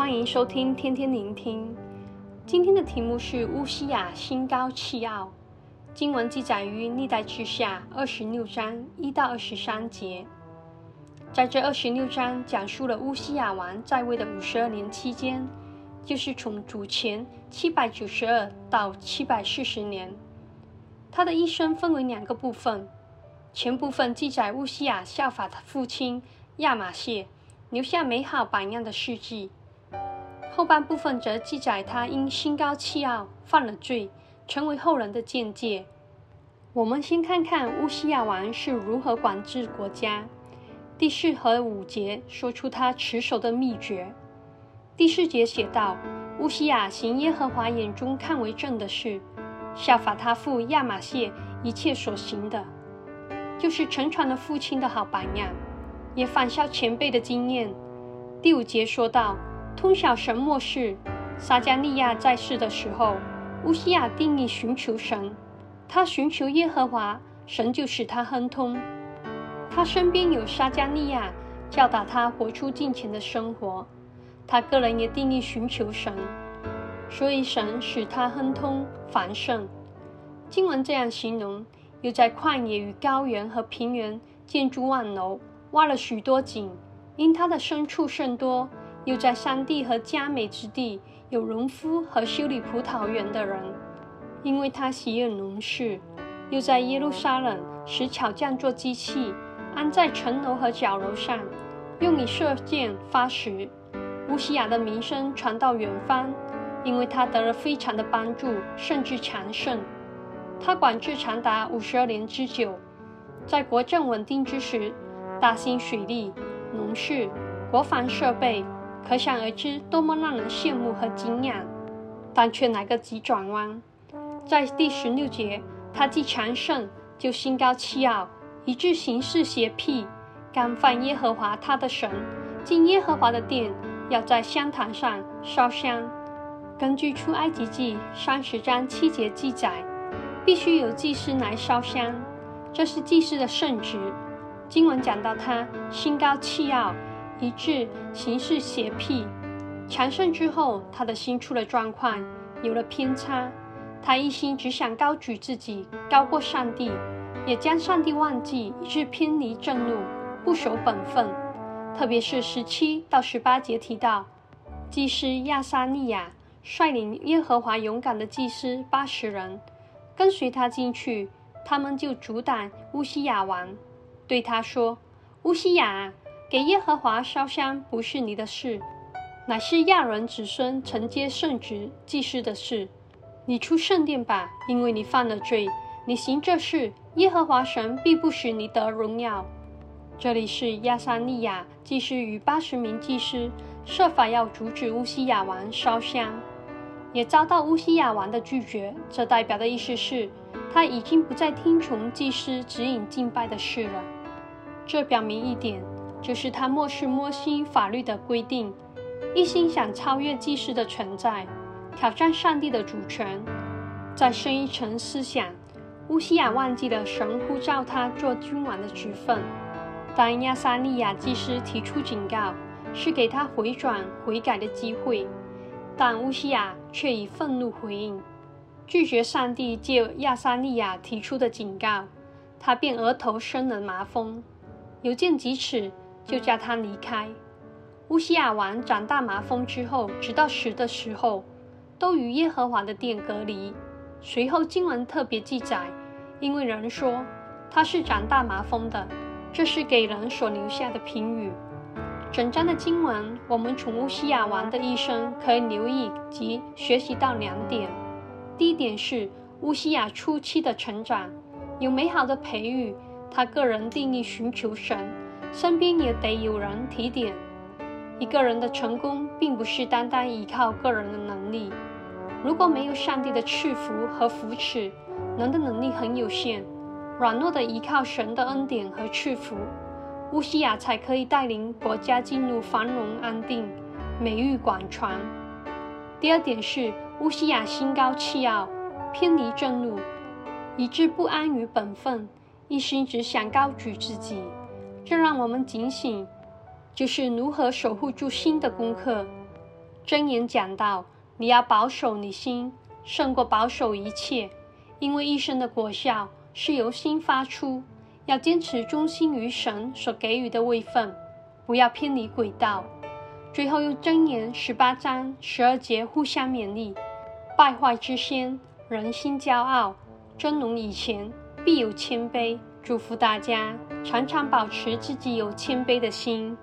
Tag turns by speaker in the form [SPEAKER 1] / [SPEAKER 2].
[SPEAKER 1] 欢迎收听天天聆听。今天的题目是乌西雅心高气傲。经文记载于历代志下二十六章一到二十三节。在这二十六章讲述了乌西雅王在位的五十二年期间，就是从主前七百九十二到七百四十年。他的一生分为两个部分，前部分记载乌西雅效法他父亲亚玛谢，留下美好榜样的事迹；后半部分则记载他因心高气傲犯了罪，成为后人的鉴戒。我们先看看乌西亚王是如何管制国家。第四和五节说出他持守的秘诀。第四节写道：乌西雅行耶和华眼中看为正的事。效法他父亚玛谢一切所行的，就是成传了父亲的好榜样，也仿效前辈的经验。第五节说到，通晓神默示，撒迦利亚在世的时候，乌西亚定意寻求神，他寻求耶和华，神就使他亨通。他身边有撒迦利亚教导他活出敬虔的生活，他个人也定意寻求神。所以神使他亨通繁盛。经文这样形容：又在旷野与高原和平原建筑万楼，挖了许多井。因他的牲畜甚多，又在山地和佳美之地有农夫和修理葡萄园的人。因为他喜悦农事，又在耶路撒冷使巧匠做机器，安在城楼和角楼上，用以射箭发石。乌西雅的名声传到远方。因为他得了非常的帮助，甚至强盛。他管制长达五十二年之久，在国政稳定之时，大兴水利、农事、国防设备，可想而知多么让人羡慕和敬仰。但却来个急转弯，在第十六节，他既强盛，就心高气傲，以致行事邪僻，干犯耶和华他的神，进耶和华的殿，要在香坛上烧香。根据出埃及记三十章七节记载，必须有祭司来烧香，这是祭司的圣职。经文讲到他心高气傲，以致行事邪僻。强盛之后，他的心出了状况，有了偏差。他一心只想高举自己，高过上帝，也将上帝忘记，以致偏离正路，不守本分。特别是十七到十八节提到，祭司亚撒利雅。率领耶和华勇敢的祭司八十人，跟随他进去。他们就阻挡乌西雅王，对他说：“乌西雅，给耶和华烧香不是你的事，乃是亚伦子孙承接圣职祭司的事。你出圣殿吧，因为你犯了罪。你行这事，耶和华神必不使你得荣耀。”这里是亚撒利雅祭司与八十名祭司设法要阻止乌西雅王烧香。也遭到乌西雅王的拒绝，这代表的意思是，他已经不再听从祭司指引敬拜的事了。这表明一点，就是他漠视摩西法律的规定，一心想超越祭司的存在，挑战上帝的主权。再深一层思想，乌西雅忘记了神呼召他做君王的职分。当亚撒利雅祭司提出警告，是给他回转悔改的机会。但乌西雅却以愤怒回应，拒绝上帝借亚撒利雅提出的警告，他便额头生了麻风，有见及此，就叫他离开。乌西雅王长大麻风之后，直到死的时候，都与耶和华的殿隔离。随后经文特别记载，因为人说他是长大麻风的，这是给人所留下的评语。整章的经文，我们从乌西雅王的一生可以留意及学习到两点。第一点是乌西雅初期的成长，有美好的培育，他个人定意寻求神，身边也得有人提点。一个人的成功，并不是单单依靠个人的能力，如果没有上帝的赐福和扶持，人的能力很有限，软弱的依靠神的恩典和赐福。乌西雅才可以带领国家进入繁荣安定、美誉广传。第二点是乌西雅心高气傲，偏离正路，以致不安于本分，一心只想高举自己。这让我们警醒，就是如何守护住心的功课。箴言讲到，你要保守你心，胜过保守一切，因为一生的果效是由心发出。要坚持忠心于神所给予的位分，不要偏离轨道。最后用箴言十八章十二节互相勉励：败坏之先，人心骄傲；真龙以前，必有谦卑。祝福大家常常保持自己有谦卑的心。